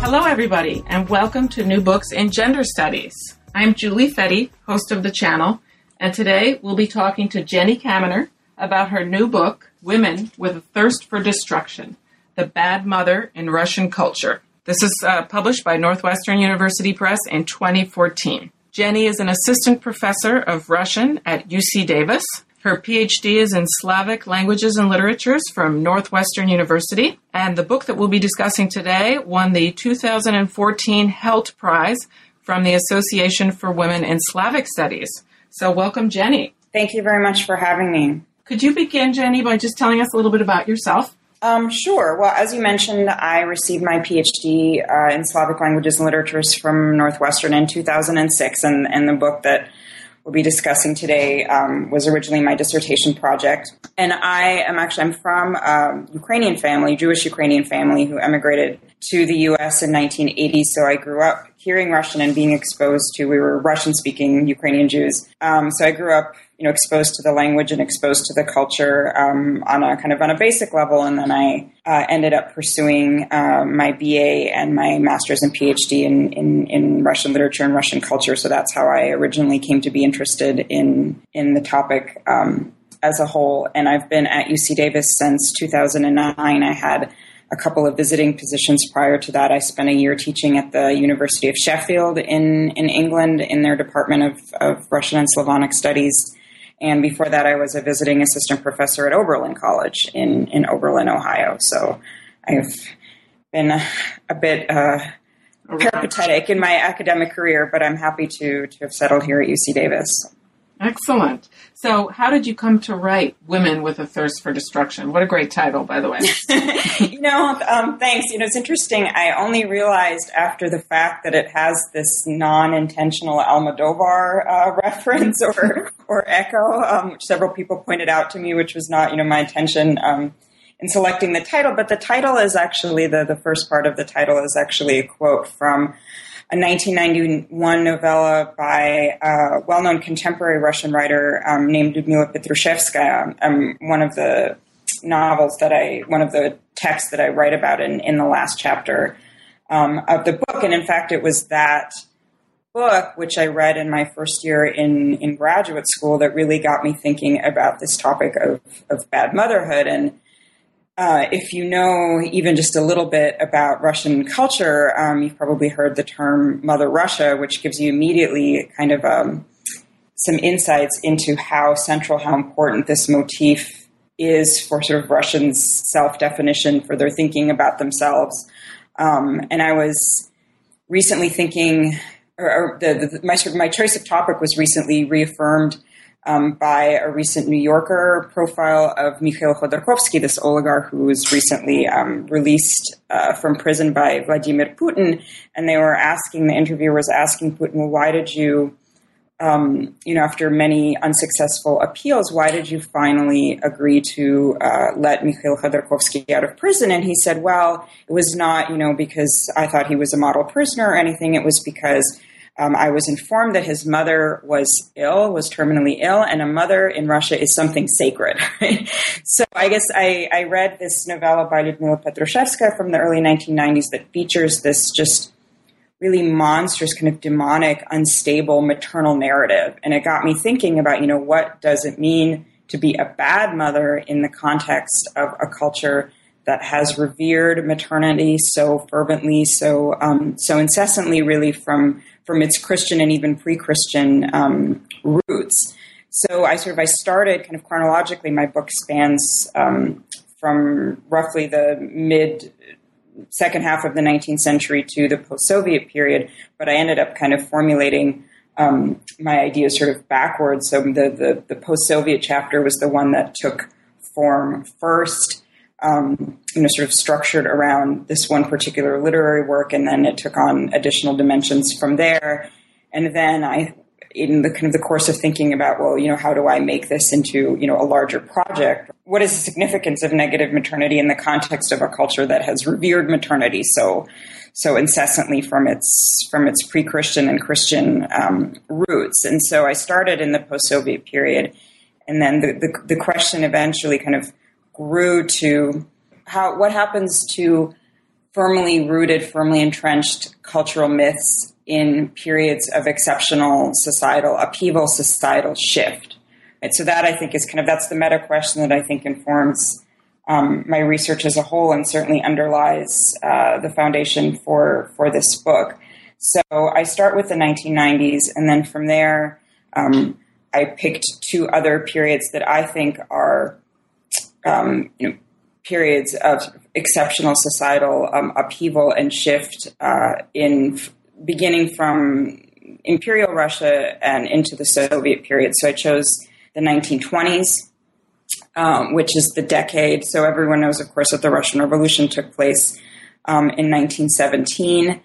Hello, everybody, and welcome to New Books in Gender Studies. I'm Julie Fetty, host of the channel, and today we'll be talking to Jenny Kaminer about her new book, Women with a Thirst for Destruction The Bad Mother in Russian Culture. This is uh, published by Northwestern University Press in 2014. Jenny is an assistant professor of Russian at UC Davis. Her PhD is in Slavic languages and literatures from Northwestern University. And the book that we'll be discussing today won the 2014 Heldt Prize from the Association for Women in Slavic Studies. So, welcome, Jenny. Thank you very much for having me. Could you begin, Jenny, by just telling us a little bit about yourself? Um, sure. Well, as you mentioned, I received my PhD uh, in Slavic languages and literatures from Northwestern in 2006, and, and the book that we'll be discussing today um, was originally my dissertation project. And I am actually I'm from a Ukrainian family, Jewish Ukrainian family, who emigrated to the U.S. in 1980. So I grew up hearing Russian and being exposed to. We were Russian speaking Ukrainian Jews. Um, so I grew up you know exposed to the language and exposed to the culture um, on a kind of on a basic level and then i uh, ended up pursuing uh, my ba and my master's and phd in, in, in, russian literature and russian culture so that's how i originally came to be interested in in the topic um, as a whole and i've been at uc davis since 2009 i had a couple of visiting positions prior to that. I spent a year teaching at the University of Sheffield in, in England in their Department of, of Russian and Slavonic Studies. And before that, I was a visiting assistant professor at Oberlin College in, in Oberlin, Ohio. So I've been a, a bit uh, peripatetic in my academic career, but I'm happy to, to have settled here at UC Davis. Excellent. So, how did you come to write Women with a Thirst for Destruction? What a great title, by the way. you know, um, thanks. You know, it's interesting. I only realized after the fact that it has this non intentional Almodovar uh, reference or, or echo, um, which several people pointed out to me, which was not, you know, my intention. Um, in selecting the title, but the title is actually the, the first part of the title is actually a quote from a 1991 novella by a well-known contemporary Russian writer um, named Lyudmila Petrushevskaya. Um, one of the novels that I, one of the texts that I write about in, in the last chapter um, of the book. And in fact, it was that book, which I read in my first year in, in graduate school, that really got me thinking about this topic of, of bad motherhood. And uh, if you know even just a little bit about Russian culture, um, you've probably heard the term Mother Russia, which gives you immediately kind of um, some insights into how central, how important this motif is for sort of Russians' self definition, for their thinking about themselves. Um, and I was recently thinking, or, or the, the, my, my choice of topic was recently reaffirmed um, by a recent New Yorker profile of Mikhail Khodorkovsky, this oligarch who was recently um, released uh, from prison by Vladimir Putin. And they were asking, the interviewer was asking Putin, well, why did you, um, you know, after many unsuccessful appeals, why did you finally agree to uh, let Mikhail Khodorkovsky out of prison? And he said, well, it was not, you know, because I thought he was a model prisoner or anything. It was because um, I was informed that his mother was ill, was terminally ill, and a mother in Russia is something sacred. So I guess I, I, read this novella by Lyudmila Petrushevskaya from the early 1990s that features this just really monstrous, kind of demonic, unstable maternal narrative. And it got me thinking about, you know, what does it mean to be a bad mother in the context of a culture that has revered maternity so fervently, so um, so incessantly, really from from its Christian and even pre-Christian um, roots. So I sort of I started kind of chronologically. My book spans um, from roughly the mid second half of the 19th century to the post-Soviet period, but I ended up kind of formulating um, my ideas sort of backwards. So the, the, the post-Soviet chapter was the one that took form first. Um, you know, sort of structured around this one particular literary work, and then it took on additional dimensions from there. And then I, in the kind of the course of thinking about, well, you know, how do I make this into, you know, a larger project? What is the significance of negative maternity in the context of a culture that has revered maternity so, so incessantly from its from its pre-Christian and Christian um, roots? And so I started in the post-Soviet period, and then the, the, the question eventually kind of grew to how what happens to firmly rooted, firmly entrenched cultural myths in periods of exceptional societal upheaval, societal shift. Right? So that I think is kind of that's the meta question that I think informs um, my research as a whole, and certainly underlies uh, the foundation for for this book. So I start with the 1990s, and then from there, um, I picked two other periods that I think are um, you know, periods of exceptional societal um, upheaval and shift uh, in beginning from imperial Russia and into the Soviet period. So I chose the 1920s, um, which is the decade. So everyone knows, of course, that the Russian Revolution took place um, in 1917.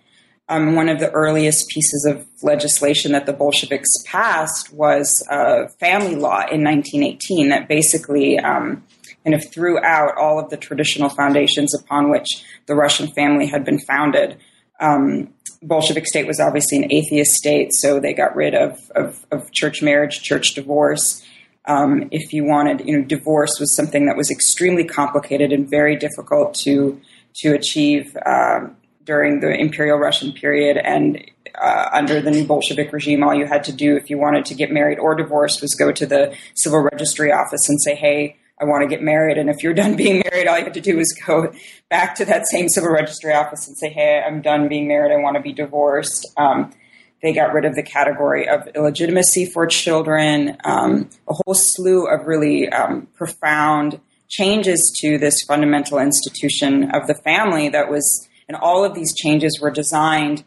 Um, one of the earliest pieces of legislation that the Bolsheviks passed was a family law in 1918 that basically um, kind of threw out all of the traditional foundations upon which the Russian family had been founded. Um, Bolshevik state was obviously an atheist state, so they got rid of, of, of church marriage, church divorce. Um, if you wanted, you know, divorce was something that was extremely complicated and very difficult to to achieve um, during the Imperial Russian period. And uh, under the new Bolshevik regime, all you had to do if you wanted to get married or divorced was go to the civil registry office and say, "Hey, I want to get married. And if you're done being married, all you have to do is go back to that same civil registry office and say, hey, I'm done being married. I want to be divorced. Um, they got rid of the category of illegitimacy for children, um, a whole slew of really um, profound changes to this fundamental institution of the family that was, and all of these changes were designed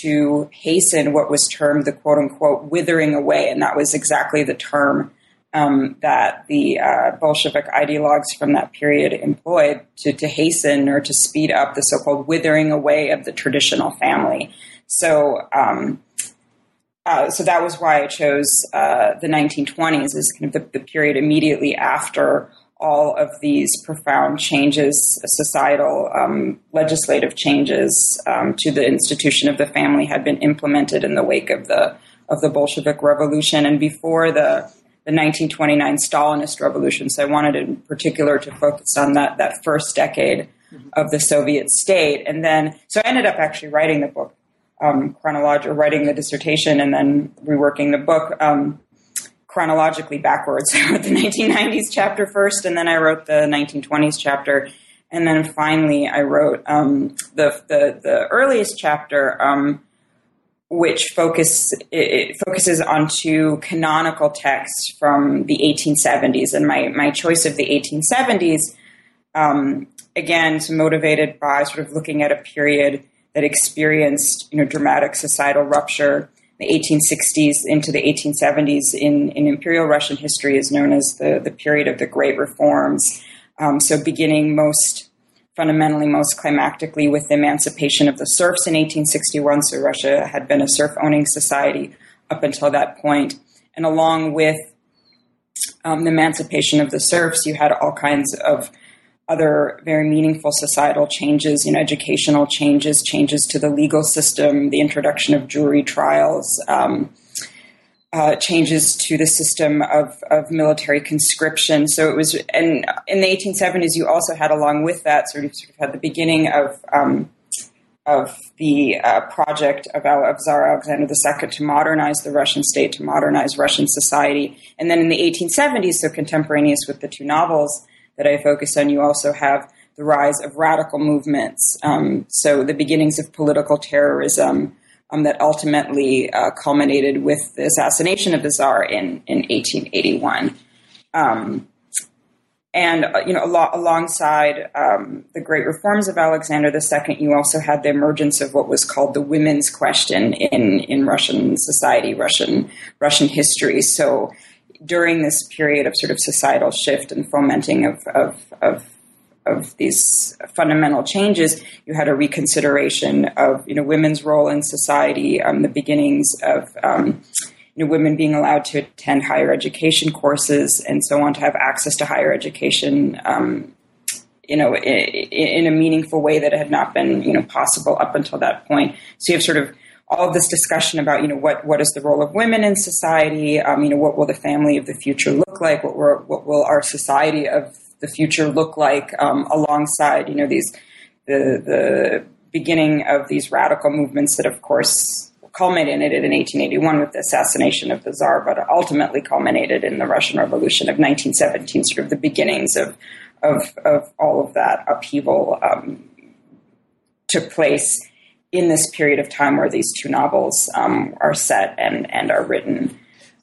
to hasten what was termed the quote unquote withering away. And that was exactly the term um, that the uh, Bolshevik ideologues from that period employed to, to hasten or to speed up the so called withering away of the traditional family. So, um, uh, so that was why I chose uh, the 1920s as kind of the, the, period immediately after all of these profound changes, societal, um, legislative changes um, to the institution of the family had been implemented in the wake of the of the Bolshevik Revolution, and before the the 1929 Stalinist revolution. So I wanted in particular to focus on that, that first decade of the Soviet state. And then, so I ended up actually writing the book, um, chronologically, writing the dissertation and then reworking the book um, chronologically backwards. I wrote the 1990s chapter first, and then I wrote the 1920s chapter. And then finally, I wrote um, the, the, the earliest chapter, um, which focus it focuses on two canonical texts from the 1870s, and my my choice of the 1870s, um, again, is motivated by sort of looking at a period that experienced you know dramatic societal rupture. The 1860s into the 1870s in, in Imperial Russian history is known as the, the period of the Great Reforms. Um, so, beginning most fundamentally most climactically with the emancipation of the serfs in 1861. So Russia had been a serf owning society up until that point. And along with um, the emancipation of the serfs, you had all kinds of other very meaningful societal changes, you know, educational changes, changes to the legal system, the introduction of jury trials, um, uh, changes to the system of, of military conscription. So it was, and in the 1870s, you also had along with that sort of, sort of had the beginning of um, of the uh, project of, of Tsar Alexander II to modernize the Russian state, to modernize Russian society. And then in the 1870s, so contemporaneous with the two novels that I focus on, you also have the rise of radical movements. Um, so the beginnings of political terrorism, um, that ultimately uh, culminated with the assassination of the Tsar in, in 1881. Um, and uh, you know, al- alongside um, the great reforms of Alexander II, you also had the emergence of what was called the women's question in, in Russian society, Russian Russian history. So, during this period of sort of societal shift and fomenting of, of, of of these fundamental changes, you had a reconsideration of you know women's role in society, um, the beginnings of um, you know women being allowed to attend higher education courses and so on to have access to higher education. Um, you know, in, in, a meaningful way that had not been, you know, possible up until that point. So you have sort of all of this discussion about, you know, what, what is the role of women in society? Um, you know, what will the family of the future look like? What, what will our society of the future look like um, alongside, you know, these the the beginning of these radical movements that, of course, culminated in 1881 with the assassination of the Tsar, but ultimately culminated in the Russian Revolution of 1917, sort of the beginnings of of, of all of that upheaval um, took place in this period of time where these two novels um, are set and, and are written.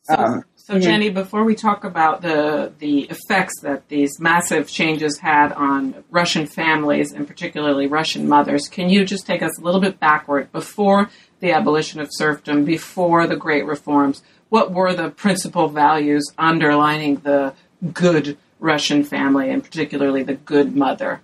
Um, so, Jenny, before we talk about the the effects that these massive changes had on Russian families and particularly Russian mothers, can you just take us a little bit backward before the abolition of serfdom, before the great reforms? What were the principal values underlining the good Russian family and particularly the good mother?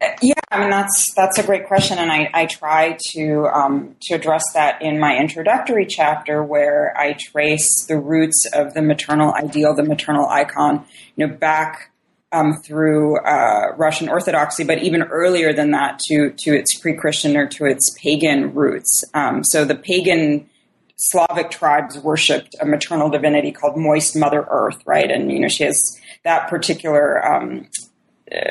Yeah, I mean that's that's a great question, and I, I try to um, to address that in my introductory chapter, where I trace the roots of the maternal ideal, the maternal icon, you know, back um, through uh, Russian Orthodoxy, but even earlier than that to to its pre-Christian or to its pagan roots. Um, so the pagan Slavic tribes worshipped a maternal divinity called Moist Mother Earth, right? And you know she has that particular um,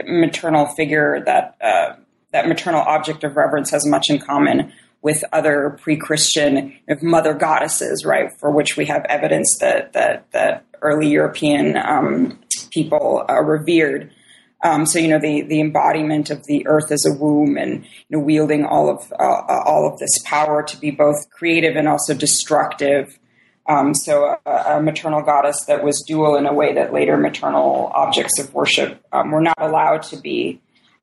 maternal figure, that uh, that maternal object of reverence, has much in common with other pre-Christian mother goddesses, right? For which we have evidence that that that early European um, people uh, revered. Um, so you know the the embodiment of the earth as a womb, and you know wielding all of uh, all of this power to be both creative and also destructive. Um, so a, a, maternal goddess that was dual in a way that later maternal objects of worship um, were not allowed to be.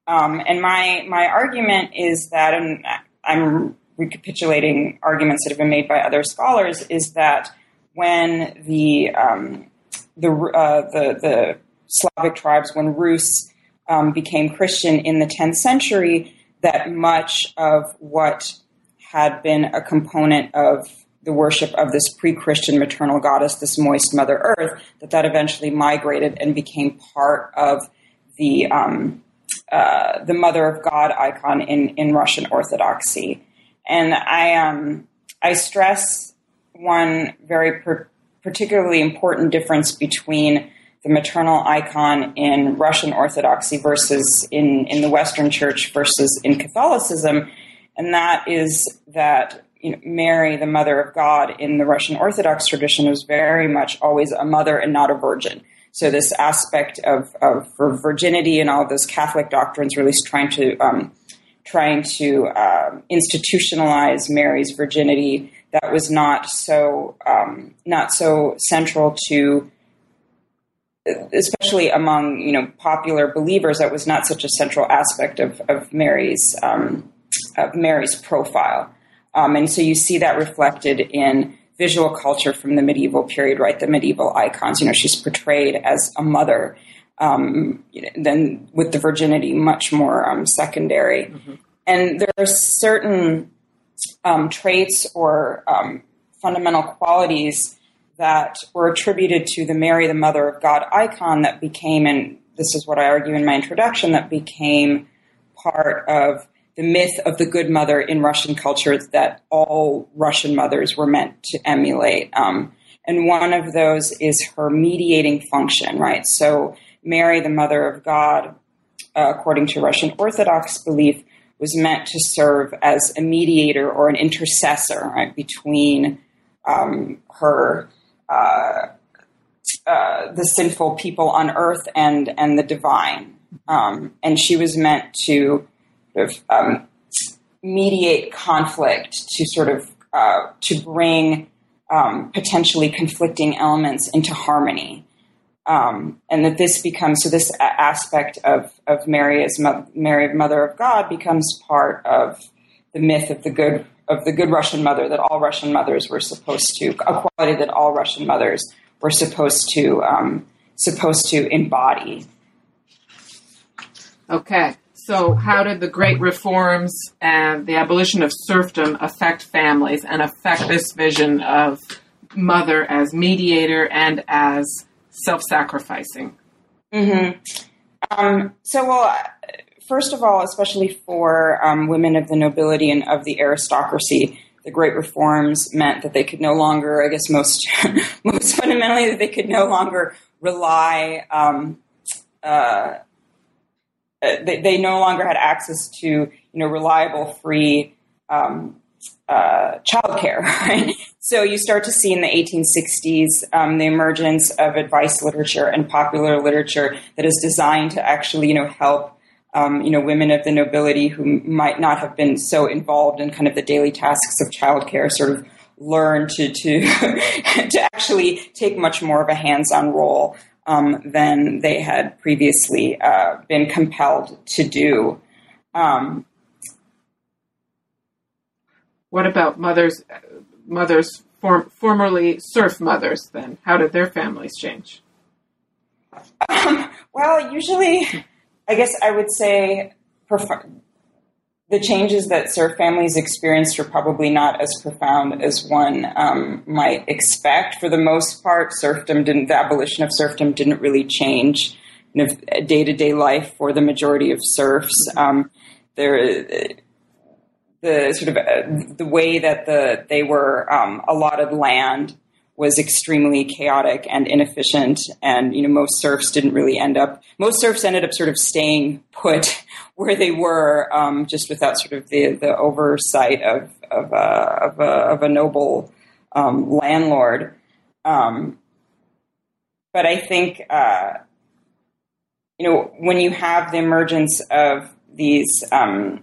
Um, and my my argument is that, and I'm recapitulating arguments that have been made by other scholars, is that when the um, the, uh, the the Slavic tribes, when Rus um, became Christian in the 10th century, that much of what had been a component of the worship of this pre-Christian maternal goddess, this moist Mother Earth, that that eventually migrated and became part of the um, uh, the Mother of God icon in in Russian Orthodoxy. And I um, I stress one very per- particularly important difference between the maternal icon in Russian Orthodoxy versus in, in the Western Church versus in Catholicism, and that is that you know, Mary, the mother of God in the Russian Orthodox tradition, was very much always a mother and not a virgin. So this aspect of, of virginity and all of those Catholic doctrines really trying to um, trying to um, institutionalize Mary's virginity that was not so um, not so central to especially among you know popular believers that was not such a central aspect of, of Mary's um, of Mary's profile. Um, and so you see that reflected in visual culture from the medieval period, right? The medieval icons. You know, she's portrayed as a mother. Um, then with the virginity, much more um, secondary. Mm-hmm. And there are certain um, traits or um, fundamental qualities that were attributed to the Mary, the Mother of God icon that became, and this is what I argue in my introduction, that became part of the myth of the good mother in Russian culture that all Russian mothers were meant to emulate. Um, and one of those is her mediating function, right? So, Mary, the mother of God, uh, according to Russian Orthodox belief, was meant to serve as a mediator or an intercessor, right, between um, her. Uh, uh, the sinful people on earth and and the divine, um, and she was meant to of um, mediate conflict to sort of uh, to bring um, potentially conflicting elements into harmony. Um, and that this becomes so this aspect of of Mary as Mo- Mary, Mother of God, becomes part of the myth of the good of the good Russian mother that all Russian mothers were supposed to a quality that all Russian mothers were supposed to um, supposed to embody. Okay. So, how did the great reforms and the abolition of serfdom affect families and affect this vision of mother as mediator and as self sacrificing? Mm-hmm. Um, so, well, first of all, especially for um, women of the nobility and of the aristocracy, the great reforms meant that they could no longer, I guess, most most fundamentally, that they could no longer rely. Um, uh, uh, they, they, no longer had access to you know reliable, free um, uh, childcare. Right? So you start to see in the 1860s um, the emergence of advice literature and popular literature that is designed to actually you know help. Um, you know, women of the nobility who might not have been so involved in kind of the daily tasks of childcare, sort of learn to to to actually take much more of a hands-on role um, than they had previously uh, been compelled to do. Um, what about mothers? Mothers form, formerly serf mothers. Then, how did their families change? Um, well, usually, I guess I would say the changes that serf families experienced are probably not as profound as one um, might expect. For the most part, serfdom didn't, the abolition of serfdom didn't really change day to day life for the majority of serfs. Um, there, the sort of uh, the way that the they were um, allotted land was extremely chaotic and inefficient. And, you know, most serfs didn't really end up, most serfs ended up sort of staying put where they were, um, just without sort of the, the oversight of, of, uh, of, a, of a noble um, landlord. Um, but I think, uh, you know, when you have the emergence of these, um, uh,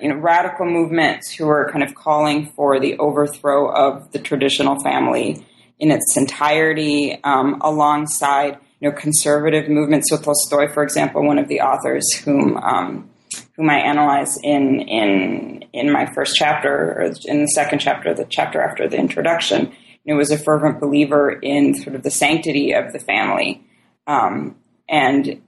you know, radical movements who are kind of calling for the overthrow of the traditional family in its entirety, um, alongside you know conservative movements. So Tolstoy, for example, one of the authors whom um, whom I analyze in in in my first chapter or in the second chapter, the chapter after the introduction, you know, was a fervent believer in sort of the sanctity of the family, um, and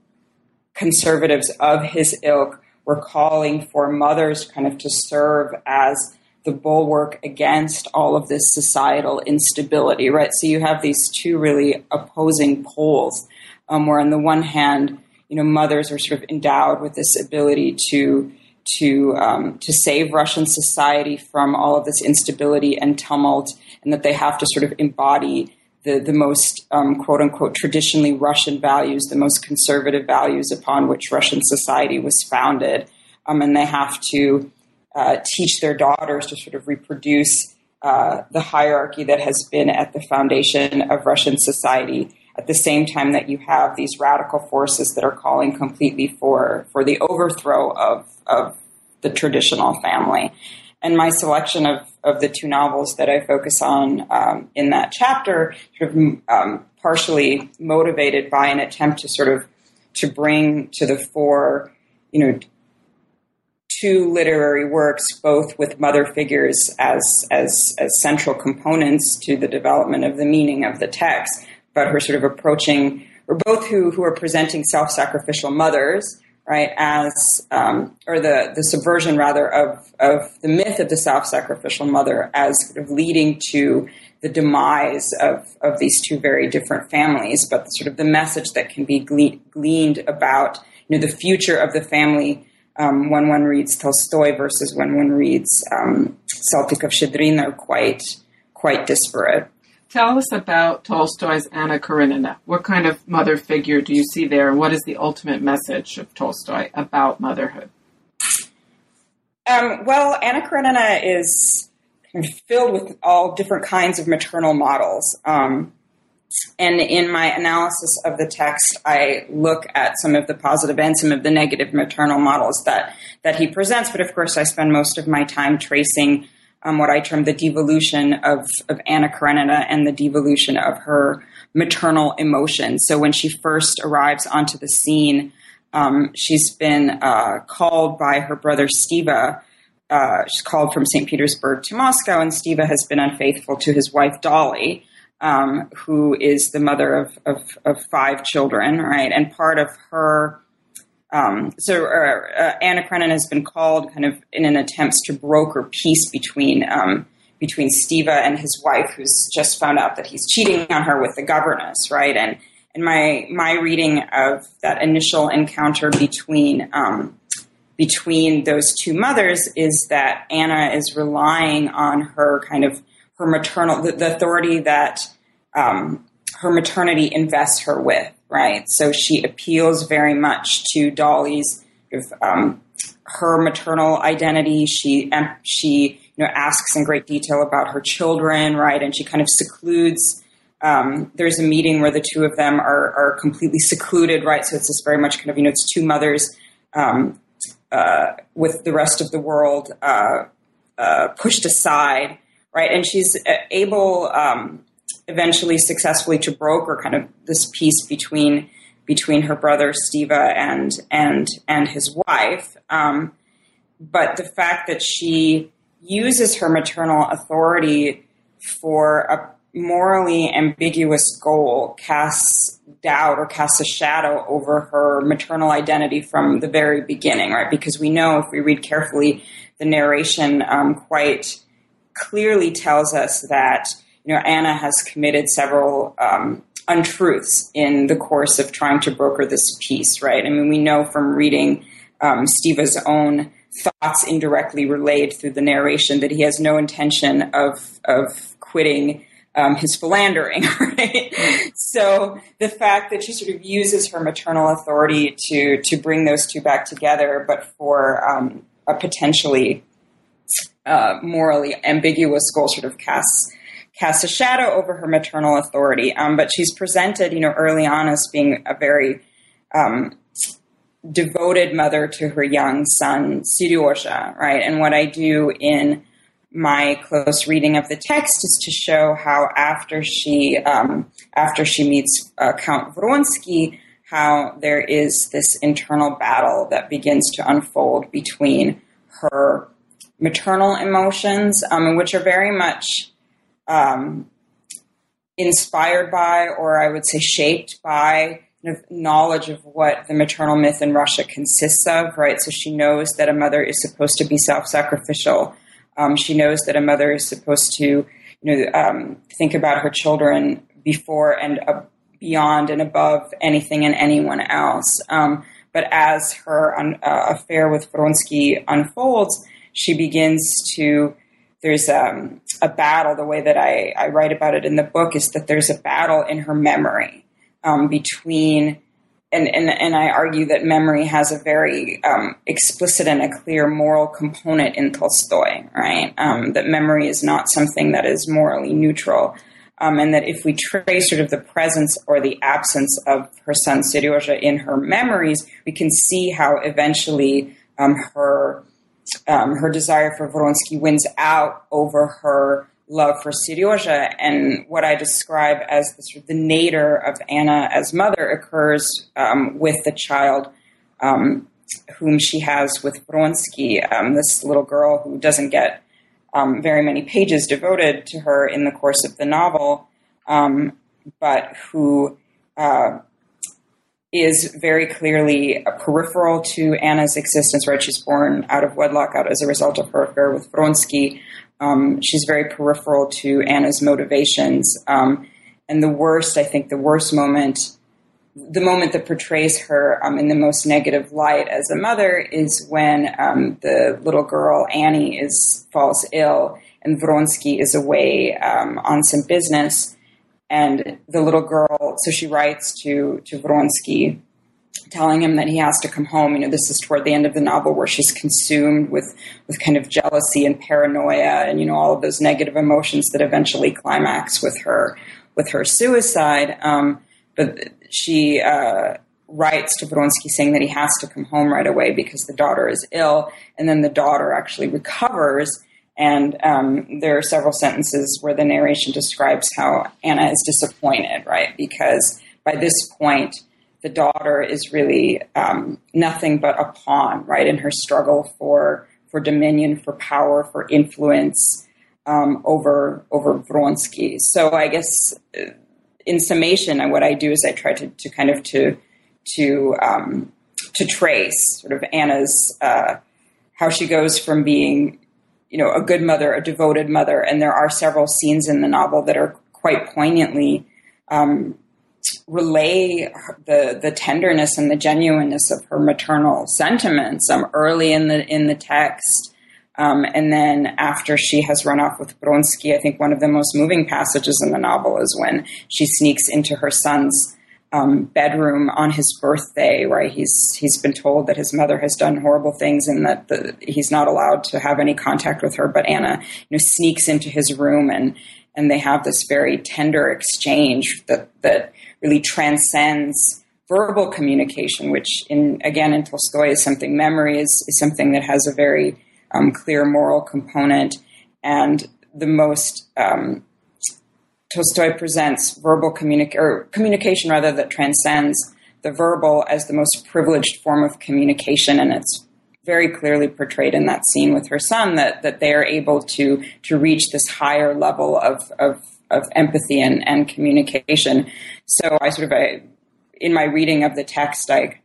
conservatives of his ilk we're calling for mothers kind of to serve as the bulwark against all of this societal instability, right? So you have these two really opposing poles, um, where on the one hand, you know, mothers are sort of endowed with this ability to to um, to save Russian society from all of this instability and tumult, and that they have to sort of embody the, the most um, quote unquote traditionally Russian values, the most conservative values upon which Russian society was founded. Um, and they have to uh, teach their daughters to sort of reproduce uh, the hierarchy that has been at the foundation of Russian society. At the same time that you have these radical forces that are calling completely for for the overthrow of of the traditional family. And my selection of, of the two novels that I focus on um, in that chapter, sort of um, partially motivated by an attempt to sort of to bring to the fore, you know, two literary works, both with mother figures as as as central components to the development of the meaning of the text, but her sort of approaching, or both who who are presenting self-sacrificial mothers right, as um, or the the subversion rather of of the myth of the self-sacrificial mother as sort of leading to the demise of of these two very different families, but sort of the message that can be gleaned about you know the future of the family um, when one reads Tolstoy versus when one reads um, Saltykov-Shchedrin are quite quite disparate. Tell us about Tolstoy's Anna Karenina. What kind of mother figure do you see there? and What is the ultimate message of Tolstoy about motherhood? Um, well, Anna Karenina is filled with all different kinds of maternal models. Um, and in my analysis of the text, I look at some of the positive and some of the negative maternal models that, that he presents. But of course, I spend most of my time tracing um, what I term the devolution of, of Anna Karenina and the devolution of her maternal emotions. So when she first arrives onto the scene, um, she's been uh, called by her brother Stiva. Uh, she's called from St. Petersburg to Moscow, and Stiva has been unfaithful to his wife Dolly, um, who is the mother of, of, of, five children, right? And part of her um, so uh, uh, Anna Karenina has been called kind of in an attempt to broker peace between um, between Stiva and his wife, who's just found out that he's cheating on her with the governess, right? And and my my reading of that initial encounter between um, between those two mothers is that Anna is relying on her kind of her maternal the, the authority that um, her maternity invests her with, right? So she appeals very much to Dolly's um, her maternal identity. She she you know asks in great detail about her children, right? And she kind of secludes. Um, there's a meeting where the two of them are are completely secluded, right? So it's this very much kind of you know it's two mothers um, uh, with the rest of the world uh, uh, pushed aside, right? And she's uh, able um, eventually successfully to broker kind of this peace between between her brother Stiva and and and his wife. Um, but the fact that she uses her maternal authority for a morally ambiguous goal casts doubt or casts a shadow over her maternal identity from the very beginning, right? Because we know if we read carefully, the narration um, quite clearly tells us that you know, Anna has committed several um, untruths in the course of trying to broker this peace, right? I mean, we know from reading um, Stiva's own thoughts indirectly relayed through the narration that he has no intention of of quitting um, his philandering, right? so the fact that she sort of uses her maternal authority to to bring those two back together, but for um, a potentially uh, morally ambiguous goal, sort of casts casts a shadow over her maternal authority. Um, but she's presented, you know, early on as being a very um, devoted mother to her young son, Seryozha, right? And what I do in my close reading of the text is to show how after she um, after she meets uh, Count Vronsky, how there is this internal battle that begins to unfold between her maternal emotions, um, which are very much um, inspired by, or I would say shaped by, knowledge of what the maternal myth in Russia consists of, right? So she knows that a mother is supposed to be self sacrificial. Um, she knows that a mother is supposed to, you know, um, think about her children before and uh, beyond and above anything and anyone else. Um, but as her uh, affair with Vronsky unfolds, she begins to there's um, a battle. The way that I, I, write about it in the book is that there's a battle in her memory um, between, and, and, and I argue that memory has a very um, explicit and a clear moral component in Tolstoy, right? Um, that memory is not something that is morally neutral. Um, and that if we trace sort of the presence or the absence of her son Seryozha in her memories, we can see how eventually um, her um, her desire for Vronsky wins out over her love for Seryozha. And what I describe as the, sort of the nadir of Anna as mother occurs um, with the child um, whom she has with Vronsky, um, this little girl who doesn't get um, very many pages devoted to her in the course of the novel, but who uh, is very clearly a peripheral to Anna's existence, right? She's born out of wedlock out as a result of her affair with Vronsky. Um, she's very peripheral to Anna's motivations. Um, and the worst, I think, the worst moment, the moment that portrays her um, in the most negative light as a mother is when um, the little girl, Annie, is falls ill and Vronsky is away um, on some business and the little girl, so she writes to, to Vronsky, telling him that he has to come home. You know, this is toward the end of the novel where she's consumed with, with kind of jealousy and paranoia and, you know, all of those negative emotions that eventually climax with her, with her suicide. Um, but she, uh, writes to Vronsky saying that he has to come home right away because the daughter is ill. And then the daughter actually recovers and um, there are several sentences where the narration describes how Anna is disappointed, right? Because by this point, the daughter is really um, nothing but a pawn, right, in her struggle for for dominion, for power, for influence um, over over Vronsky. So I guess, uh, in summation, what I do is I try to, to kind of to to um, to trace sort of Anna's uh, how she goes from being you know a good mother, a devoted mother, and there are several scenes in the novel that are quite poignantly um, relay the the tenderness and the genuineness of her maternal sentiments um, early in the in the text. Um, and then after she has run off with Vronsky, I think one of the most moving passages in the novel is when she sneaks into her son's um, bedroom on his birthday, right? He's he's been told that his mother has done horrible things and that the, he's not allowed to have any contact with her. But Anna, you know, sneaks into his room and and they have this very tender exchange that that really transcends verbal communication, which in again in Tolstoy is something memory is, is something that has a very um, clear moral component and the most um, Tolstoy presents verbal communic- or communication rather that transcends the verbal as the most privileged form of communication, and it's very clearly portrayed in that scene with her son that that they are able to to reach this higher level of of, of empathy and, and communication. So I sort of I, in my reading of the text, I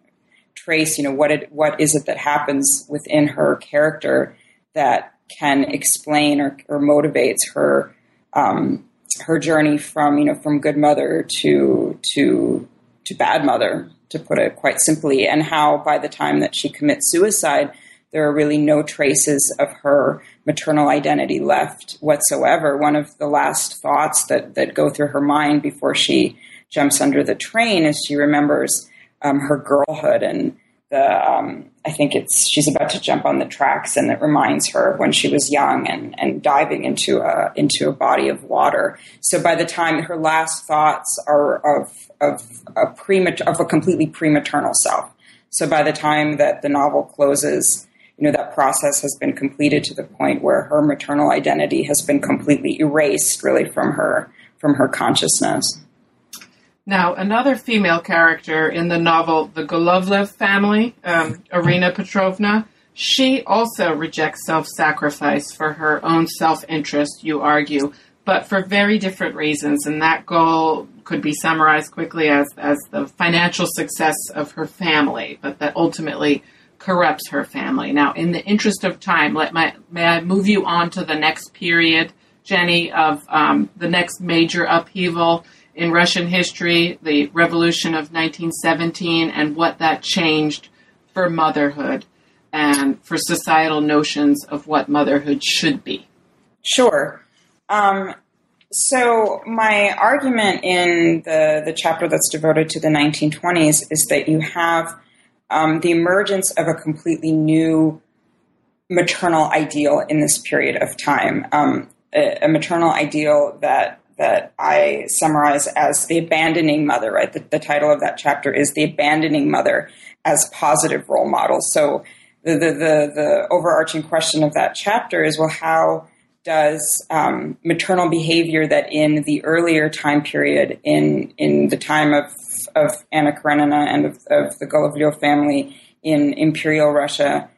trace you know what it what is it that happens within her character that can explain or, or motivates her um, her journey from you know from good mother to to to bad mother to put it quite simply and how by the time that she commits suicide there are really no traces of her maternal identity left whatsoever. One of the last thoughts that that go through her mind before she jumps under the train is she remembers um, her girlhood and the um, I think it's she's about to jump on the tracks, and it reminds her of when she was young and, and diving into a into a body of water. So by the time her last thoughts are of of a premature of a completely prematernal self. So by the time that the novel closes, you know that process has been completed to the point where her maternal identity has been completely erased, really from her from her consciousness. Now, another female character in the novel, the Golovlev family, um, Irina Petrovna, she also rejects self sacrifice for her own self interest, you argue, but for very different reasons. And that goal could be summarized quickly as, as the financial success of her family, but that ultimately corrupts her family. Now, in the interest of time, let my, may I move you on to the next period, Jenny, of um, the next major upheaval in Russian history, the revolution of 1917, and what that changed for motherhood and for societal notions of what motherhood should be. Sure. Um, so my argument in the the chapter that's devoted to the 1920s is that you have um, the emergence of a completely new maternal ideal in this period of time, um, a, a maternal ideal that that I summarize as the abandoning mother, right? The, the, title of that chapter is The Abandoning Mother as Positive Role Models. So the, the, the, the overarching question of that chapter is well, how does um, maternal behavior that in the earlier time period, in, in the time of, of Anna Karenina and of, of the Golovlev family in Imperial Russia,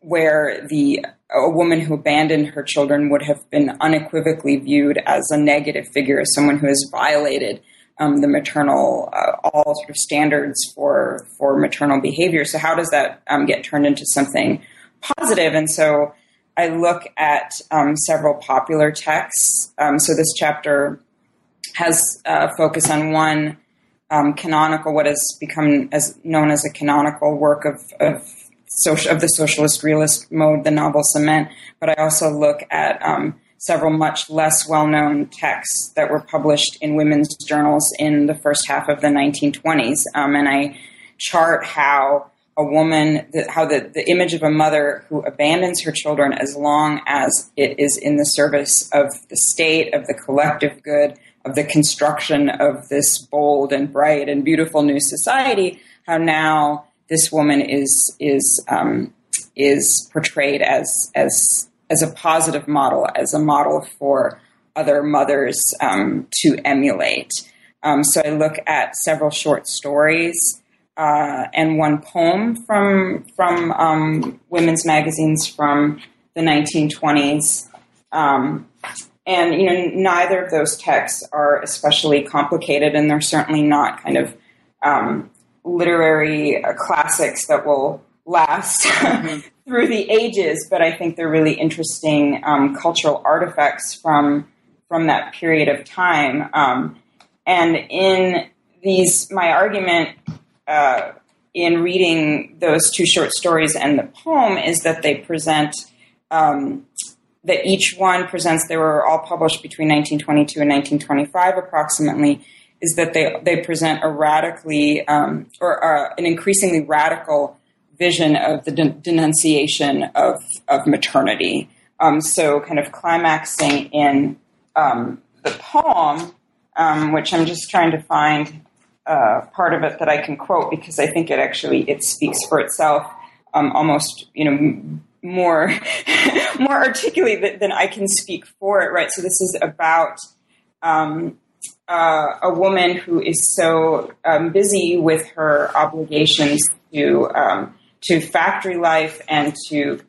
where the a woman who abandoned her children would have been unequivocally viewed as a negative figure, as someone who has violated um, the maternal uh, all sort of standards for for maternal behavior. So how does that um, get turned into something positive? And so I look at um, several popular texts. Um, so this chapter has uh, focus on one um, canonical, what has become as known as a canonical work of, of social, of the socialist realist mode the novel cement, but I also look at um, several much less well known texts that were published in women's journals in the first half of the 1920s. Um, and I chart how a woman, how the, the image of a mother who abandons her children as long as it is in the service of the state, of the collective good, of the construction of this bold and bright and beautiful new society, how now this woman is is um, is portrayed as as as a positive model, as a model for other mothers um, to emulate. Um, so I look at several short stories uh, and one poem from from um, women's magazines from the 1920s. Um, and you know, neither of those texts are especially complicated, and they're certainly not kind of um, literary uh, classics that will last mm-hmm. through the ages, but I think they're really interesting um, cultural artifacts from from that period of time. Um, and in these, my argument uh, in reading those two short stories and the poem is that they present um, that each one presents. They were all published between 1922 and 1925, approximately. Is that they they present a radically um, or uh, an increasingly radical vision of the de- denunciation of of maternity. Um, so, kind of climaxing in um, the poem, um, which I'm just trying to find uh, part of it that I can quote because I think it actually it speaks for itself, um, almost you know more more articulate than I can speak for it. Right. So this is about. Um, uh, a woman who is so um, busy with her obligations to um, to factory life and to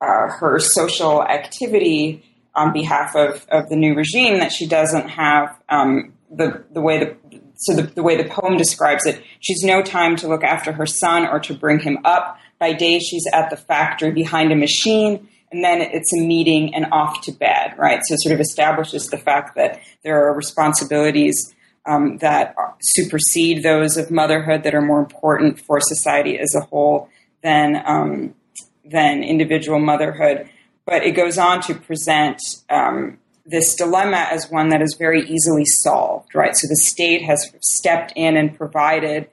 uh, her social activity on behalf of, of the new regime that she doesn't have um, the the way the so the, the way the poem describes it, she's no time to look after her son or to bring him up. By day, she's at the factory behind a machine, and then it's a meeting and off to bed, right? So it sort of establishes the fact that there are responsibilities um, that supersede those of motherhood that are more important for society as a whole than um, than individual motherhood. But it goes on to present um, this dilemma as one that is very easily solved, right? So the state has stepped in and provided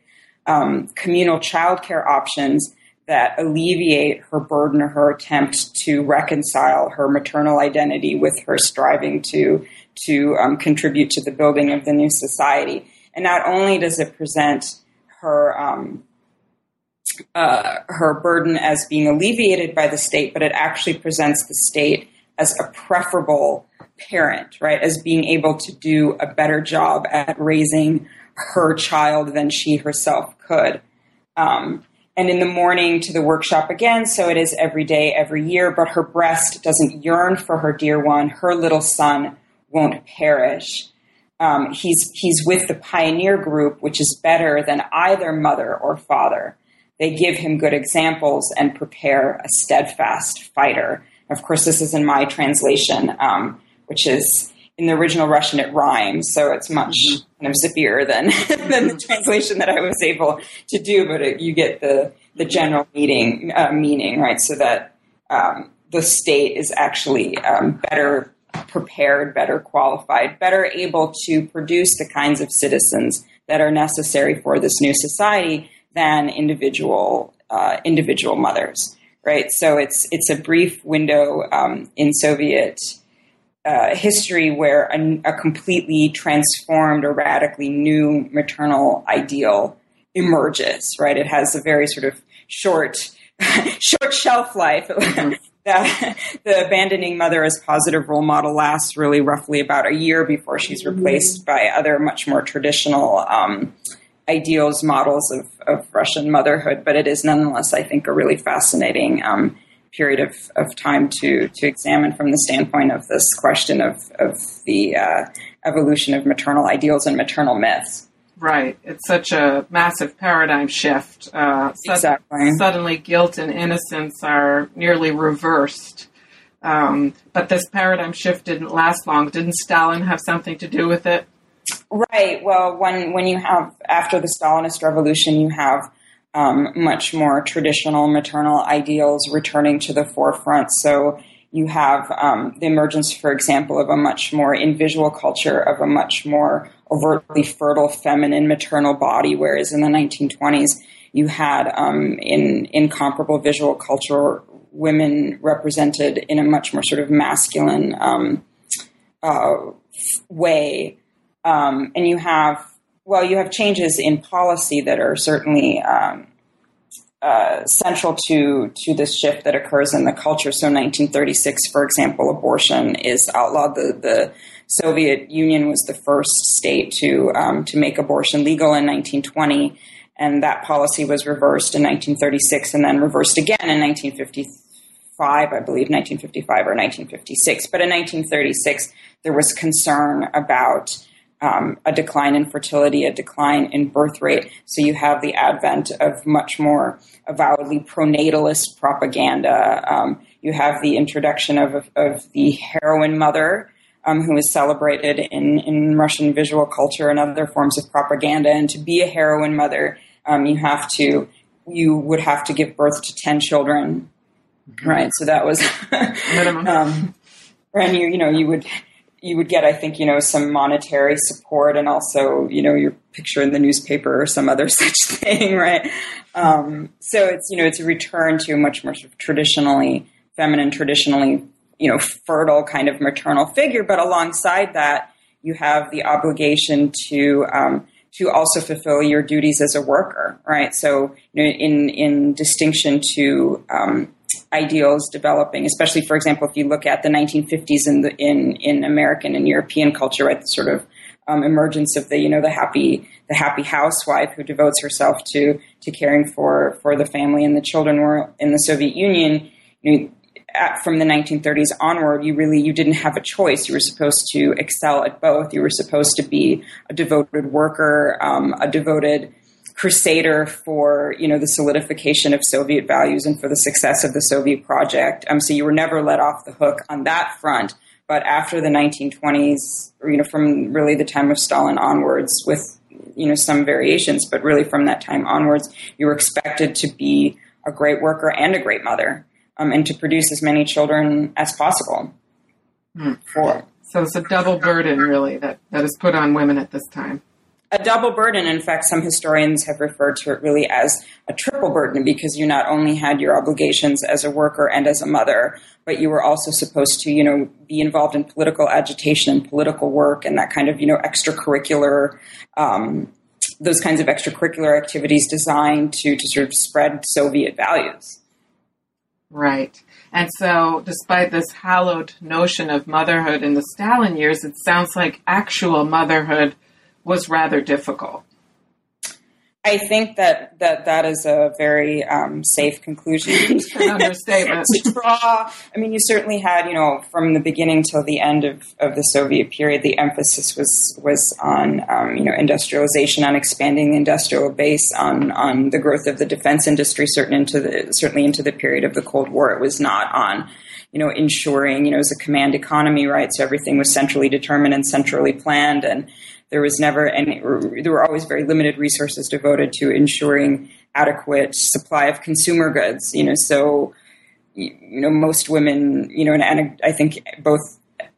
um, communal childcare options that alleviate her burden or her attempt to reconcile her maternal identity with her striving to to um, contribute to the building of the new society. And not only does it present her um, uh, her burden as being alleviated by the state, but it actually presents the state as a preferable parent, right? As being able to do a better job at raising her child than she herself could. Um, and in the morning to the workshop again, so it is every day, every year, but her breast doesn't yearn for her dear one. Her little son won't perish. Um, he's, he's with the pioneer group, which is better than either mother or father. They give him good examples and prepare a steadfast fighter. Of course, this is in my translation, um, which is in the original Russian, it rhymes, so it's much mm-hmm. kind of zippier than than the translation that I was able to do. But it, you get the the general meaning uh, meaning, right? So that um, the state is actually um, better prepared, better qualified, better able to produce the kinds of citizens that are necessary for this new society than individual uh, individual mothers, right? So it's it's a brief window um, in Soviet uh, history where a, a, completely transformed or radically new maternal ideal emerges, right? It has a very sort of short short shelf life. Mm-hmm. the, the abandoning mother as positive role model lasts really roughly about a year before she's replaced mm-hmm. by other much more traditional um, ideals, models of, of Russian motherhood, but it is nonetheless, I think, a really fascinating um, period of, of time to, to examine from the standpoint of this question of, of the uh, evolution of maternal ideals and maternal myths. Right. It's such a massive paradigm shift. Uh, exactly. Suddenly, guilt and innocence are nearly reversed. Um, but this paradigm shift didn't last long. Didn't Stalin have something to do with it? Right. Well, when when you have after the Stalinist revolution, you have um, much more traditional maternal ideals returning to the forefront. So you have um, the emergence, for example, of a much more in visual culture of a much more overtly fertile feminine maternal body, whereas in the 1920s you had um, in in comparable visual culture women represented in a much more sort of masculine um, uh, way um, and you have, well, you have changes in policy that are certainly um, uh, central to to this shift that occurs in the culture. So, 1936, for example, abortion is outlawed. The the Soviet Union was the first state to um, to make abortion legal in 1920, and that policy was reversed in 1936, and then reversed again in 1955, I believe, 1955 or 1956. But in 1936, there was concern about um, a decline in fertility, a decline in birth rate. So you have the advent of much more avowedly pronatalist propaganda. Um, you have the introduction of, of the heroine mother, um, who is celebrated in, in Russian visual culture and other forms of propaganda. And to be a heroine mother, um, you have to you would have to give birth to ten children, mm-hmm. right? So that was minimum. um, and you you know you would you would get, I think, you know, some monetary support and also, you know, your picture in the newspaper or some other such thing, right? Um, so it's, you know, it's a return to a much more sort of traditionally feminine, traditionally, you know, fertile kind of maternal figure. But alongside that, you have the obligation to, um, to also fulfill your duties as a worker, right? So, in, in distinction to, um, ideals developing, especially, for example, if you look at the 1950s in the in in American and European culture, right, the sort of um, emergence of the you know the happy the happy housewife who devotes herself to to caring for for the family and the children were in the Soviet Union. You know, at, from the 1930s onward, you really you didn't have a choice. You were supposed to excel at both. You were supposed to be a devoted worker, um, a devoted crusader for you know the solidification of Soviet values and for the success of the Soviet project. Um, so you were never let off the hook on that front. But after the 1920s, or, you know, from really the time of Stalin onwards, with you know some variations, but really from that time onwards, you were expected to be a great worker and a great mother, um, and to produce as many children as possible. Mm. For so it's a double burden, really, that that is put on women at this time a double burden. In fact, some historians have referred to it really as a triple burden because you not only had your obligations as a worker and as a mother, but you were also supposed to, you know, be involved in political agitation and political work and that kind of, you know, extracurricular, um, those kinds of extracurricular activities designed to, to sort of spread Soviet values. Right. And so, despite this hallowed notion of motherhood in the Stalin years, it sounds like actual motherhood was rather difficult. I think that that, that is a very um, safe conclusion. understatement. to draw. I mean, you certainly had, you know, from the beginning till the end of, of the Soviet period, the emphasis was was on, um, you know, industrialization, on expanding the industrial base, on on the growth of the defense industry. Certain into the certainly into the period of the Cold War, it was not on you know, ensuring, you know, it was a command economy, right? So everything was centrally determined and centrally planned. And there was never any, there were always very limited resources devoted to ensuring adequate supply of consumer goods. You know, so you know most women, you know, and I think both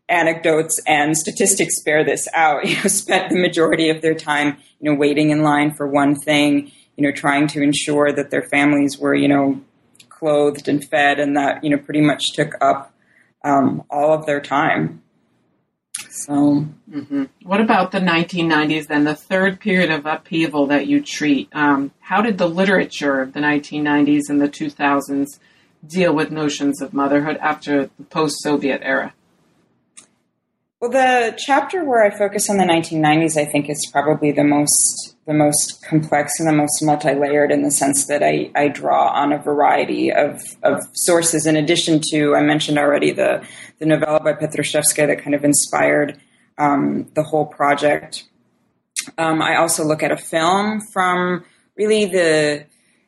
anecdotes and statistics bear this out. You know, spent the majority of their time, you know, waiting in line for one thing. You know, trying to ensure that their families were, you know, clothed and fed, and that you know pretty much took up um, all of their time. So, mm-hmm. what about the 1990s then, the third period of upheaval that you treat? Um, how did the literature of the 1990s and the 2000s deal with notions of motherhood after the post Soviet era? Well, the chapter where I focus on the 1990s, I think, is probably the most the most complex and the most multi-layered in the sense that I, I draw on a variety of, of sources. In addition to, I mentioned already the the novella by Petrushevskaya that kind of inspired um, the whole project. Um, I also look at a film from really the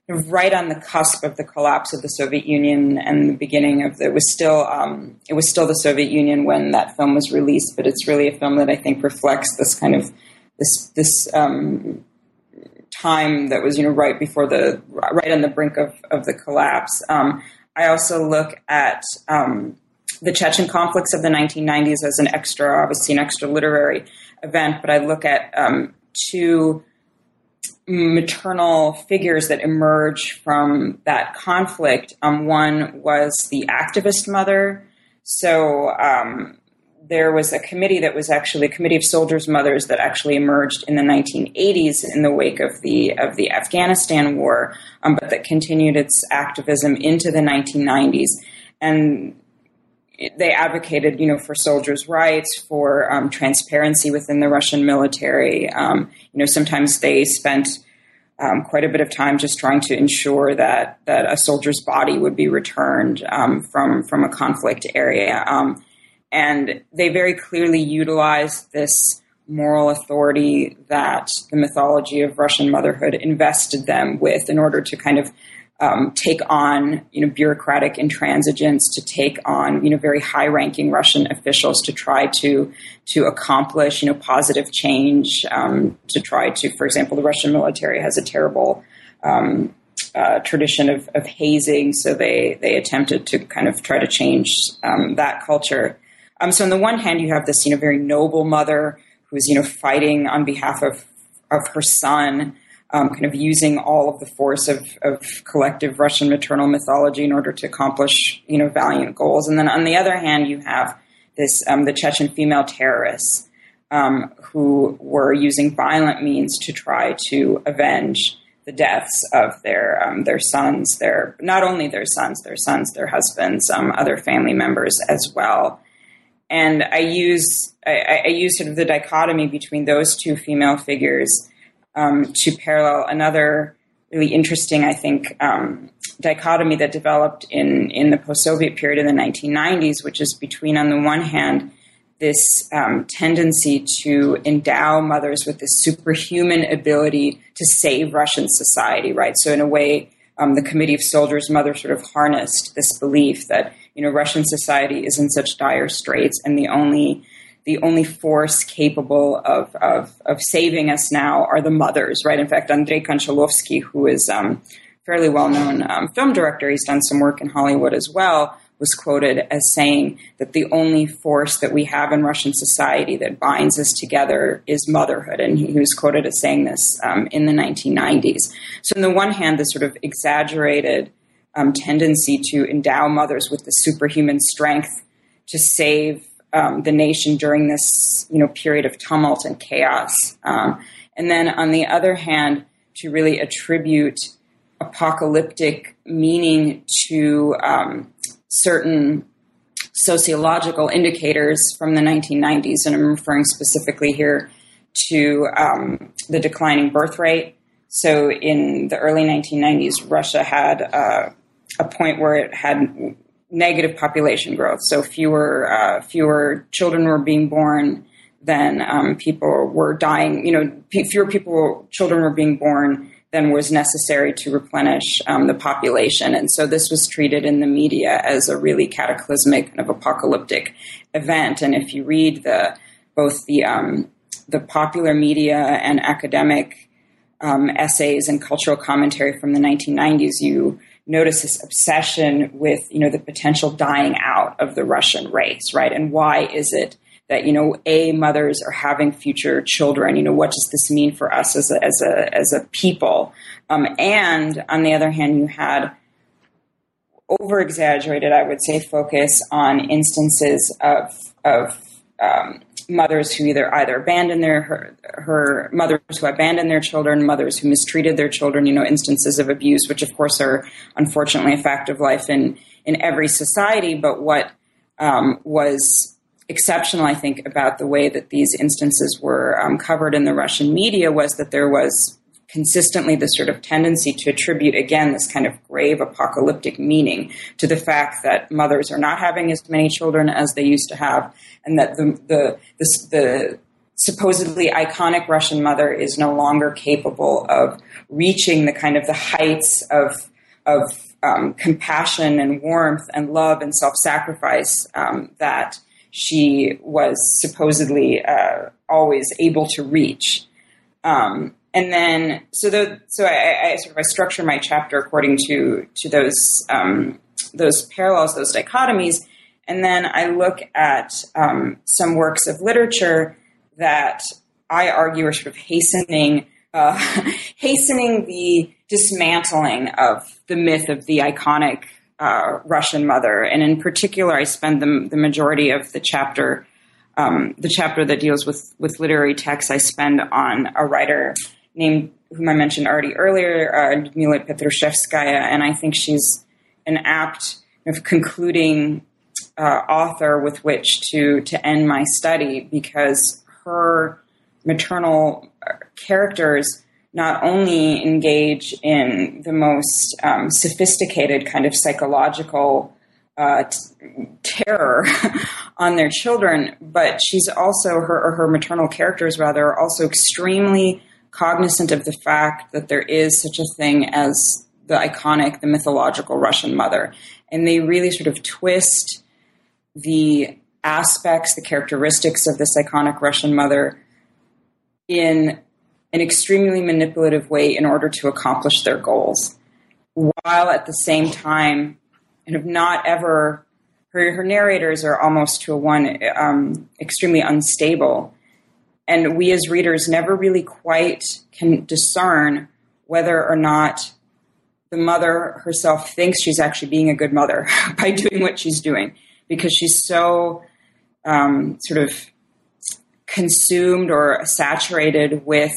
right on the cusp of the collapse of the Soviet Union and the beginning of the, it was still um, it was still the Soviet Union when that film was released, but it's really a film that I think reflects this kind of this this um, time that was you know right before the right on the brink of of the collapse. Um, I also look at um, the Chechen conflicts of the 1990s as an extra, obviously an extra literary event, but I look at um, two maternal figures that emerge from that conflict. Um, one was the activist mother. So um, there was a committee that was actually a committee of soldiers' mothers that actually emerged in the 1980s in the wake of the of the Afghanistan war, um, but that continued its activism into the 1990s. And they advocated, you know, for soldiers' rights, for um, transparency within the Russian military. Um, you know, sometimes they spent um, quite a bit of time just trying to ensure that that a soldier's body would be returned um, from from a conflict area, um, and they very clearly utilized this moral authority that the mythology of Russian motherhood invested them with in order to kind of um, take on, you know, bureaucratic intransigence, to take on, you know, very high-ranking Russian officials to try to to accomplish, you know, positive change. Um, to try to, for example, the Russian military has a terrible um, uh, tradition of, of, hazing, so they they attempted to kind of try to change um, that culture. Um, so on the one hand, you have this, you know, very noble mother who's, you know, fighting on behalf of of her son um, kind of using all of the force of, of collective Russian maternal mythology in order to accomplish, you know, valiant goals. And then on the other hand, you have this um, the Chechen female terrorists um, who were using violent means to try to avenge the deaths of their um, their sons, their not only their sons, their sons, their husbands, um, other family members as well. And I use I, I use sort of the dichotomy between those two female figures um, to parallel another really interesting, I think, um, dichotomy that developed in, in the post Soviet period in the 1990s, which is between, on the one hand, this um, tendency to endow mothers with this superhuman ability to save Russian society, right? So, in a way, um, the Committee of Soldiers' mother sort of harnessed this belief that you know Russian society is in such dire straits, and the only the only force capable of, of, of saving us now are the mothers, right? In fact, Andrei Konchalovsky, who is um, fairly well known um, film director, he's done some work in Hollywood as well, was quoted as saying that the only force that we have in Russian society that binds us together is motherhood. And he, he was quoted as saying this um, in the 1990s. So, on the one hand, this sort of exaggerated um, tendency to endow mothers with the superhuman strength to save um, the nation during this you know period of tumult and chaos. Um, and then on the other hand, to really attribute apocalyptic meaning to um, certain sociological indicators from the 1990s, and I'm referring specifically here to um, the declining birth rate. So in the early 1990s, Russia had uh, a point where it had negative population growth. So fewer uh, fewer children were being born than um, people were dying. You know, fewer people children were being born than was necessary to replenish um, the population. And so this was treated in the media as a really cataclysmic kind of apocalyptic event. And if you read the both the um, the popular media and academic um, essays and cultural commentary from the 1990s, you notice this obsession with you know the potential dying out of the Russian race, right? And why is it that you know a mothers are having future children? You know what does this mean for us as a as a as a people? Um, and on the other hand, you had over exaggerated, I would say, focus on instances of of um, mothers who either either abandon their her, her, mothers who abandon their children, mothers who mistreated their children, you know, instances of abuse, which of course are unfortunately a fact of life in in every society. But what um, was exceptional, I think, about the way that these instances were um, covered in the Russian media was that there was consistently this sort of tendency to attribute again this kind of grave apocalyptic meaning to the fact that mothers are not having as many children as they used to have and that the the the, the supposedly iconic Russian mother is no longer capable of reaching the kind of the heights of of um, compassion and warmth and love and self-sacrifice um, that she was supposedly uh, always able to reach. Um, and then, so the, so I, I, sort of I structure my chapter according to to those um, those parallels, those dichotomies, and then I look at um, some works of literature that I argue are sort of hastening uh, hastening the dismantling of the myth of the iconic uh, Russian mother. And in particular, I spend the, the majority of the chapter um, the chapter that deals with with literary texts. I spend on a writer named whom I mentioned already earlier, uh, Petrushevskaya, and I think she's an apt of concluding uh, author with which to to end my study because her maternal uh, characters not only engage in the most um, sophisticated kind of psychological uh, t- terror on their children, but she's also her or her maternal characters rather are also extremely cognizant of the fact that there is such a thing as the iconic, the mythological Russian mother, and they really sort of twist the aspects, the characteristics of this iconic Russian mother in an extremely manipulative way in order to accomplish their goals, while at the same time kind of not ever her, her narrators are almost to a one um, extremely unstable and we as readers never really quite can discern whether or not the mother herself thinks she's actually being a good mother by doing what she's doing. Because she's so um, sort of consumed or saturated with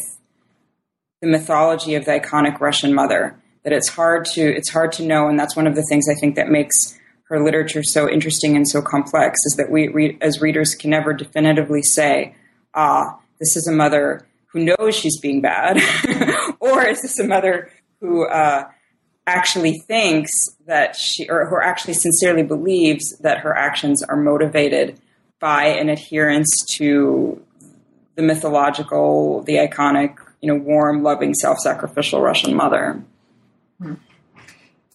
the mythology of the iconic Russian mother that it's hard to it's hard to know, and that's one of the things I think that makes her literature so interesting and so complex is that we, as readers can never definitively say, ah, this is a mother who knows she's being bad, or is this a mother who uh, actually thinks that she, or who actually sincerely believes that her actions are motivated by an adherence to the mythological, the iconic, you know, warm, loving, self-sacrificial Russian mother.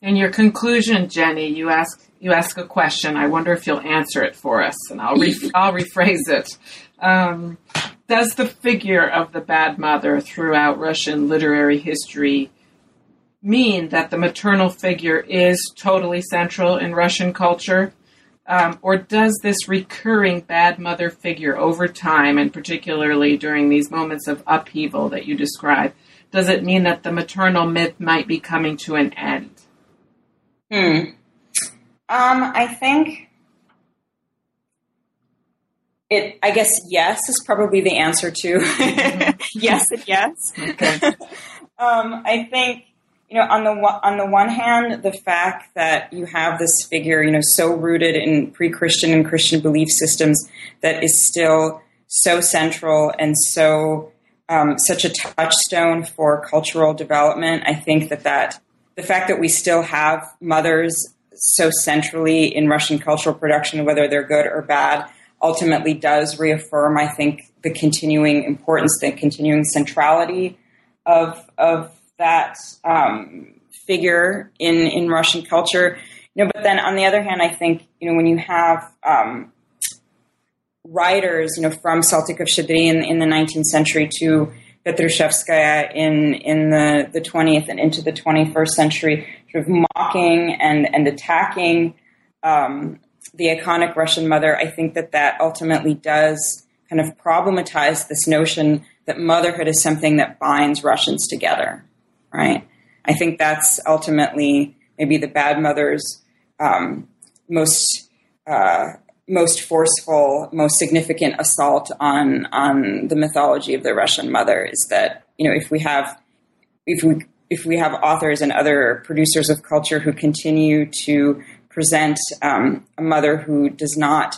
In your conclusion, Jenny, you ask you ask a question. I wonder if you'll answer it for us, and I'll re- I'll rephrase it. Um, does the figure of the bad mother throughout Russian literary history mean that the maternal figure is totally central in Russian culture? Um, or does this recurring bad mother figure over time, and particularly during these moments of upheaval that you describe, does it mean that the maternal myth might be coming to an end? Hmm. Um, I think it. I guess yes is probably the answer to yes and yes. Okay. um, I think you know on the one- on the one hand, the fact that you have this figure, you know, so rooted in pre-Christian and Christian belief systems that is still so central and so um, such a touchstone for cultural development. I think that that the fact that we still have mothers so centrally in Russian cultural production, whether they're good or bad, ultimately does reaffirm, I think, the continuing importance, the continuing centrality of of that um, figure in in Russian culture. You know, but then on the other hand, I think you know when you have um, writers, you know, from Saltykov Shchedrin in, in the 19th century to Petrushevskaya in in the, the 20th and into the 21st century, sort of mocking and and attacking um, the iconic Russian mother. I think that that ultimately does kind of problematize this notion that motherhood is something that binds Russians together, right? I think that's ultimately maybe the bad mother's um, most uh, most forceful, most significant assault on on the mythology of the Russian mother is that you know if we have if we if we have authors and other producers of culture who continue to present um, a mother who does not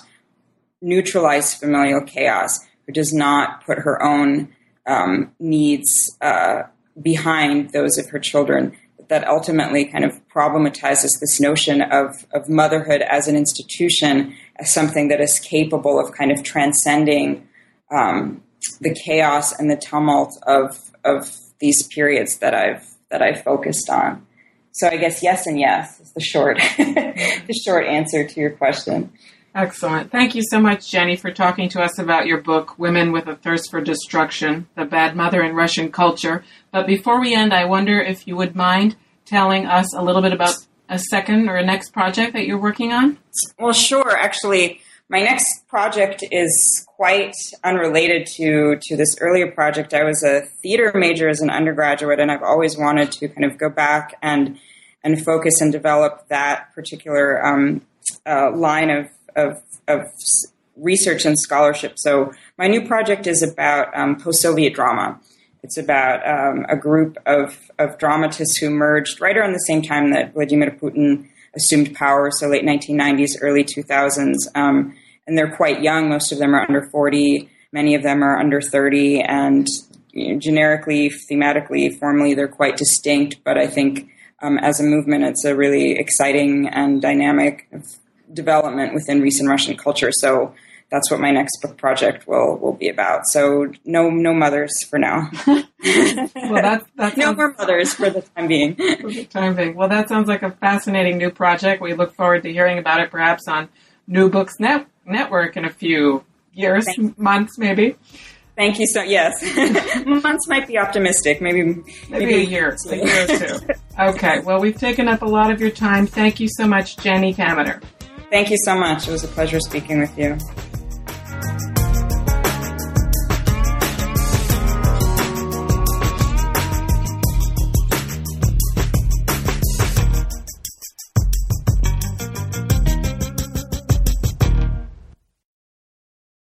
neutralize familial chaos, who does not put her own um, needs uh, behind those of her children, that ultimately kind of problematizes this notion of, of motherhood as an institution, as something that is capable of kind of transcending um, the chaos and the tumult of, of these periods that I've that I've focused on. So I guess yes and yes is the short the short answer to your question. Excellent. Thank you so much, Jenny, for talking to us about your book, Women with a Thirst for Destruction The Bad Mother in Russian Culture. But before we end, I wonder if you would mind telling us a little bit about a second or a next project that you're working on? Well, sure. Actually, my next project is quite unrelated to to this earlier project. I was a theater major as an undergraduate, and I've always wanted to kind of go back and and focus and develop that particular um, uh, line of, of, of research and scholarship. So my new project is about um, post-Soviet drama. It's about um, a group of, of dramatists who emerged right around the same time that Vladimir Putin assumed power, so late 1990s, early 2000s. Um, and they're quite young. Most of them are under 40. Many of them are under 30. And you know, generically, thematically, formally, they're quite distinct. But I think um, as a movement, it's a really exciting and dynamic development within recent Russian culture. So that's what my next book project will will be about. So no no mothers for now. well, that's, that's no more mothers for the time being. for the time being. Well, that sounds like a fascinating new project. We look forward to hearing about it, perhaps on New Books Net- Network in a few years, months, maybe. Thank you so. Yes, months might be optimistic. Maybe Maybe, maybe a year, a year or two. Okay. Well, we've taken up a lot of your time. Thank you so much, Jenny Kaminer. Thank you so much. It was a pleasure speaking with you.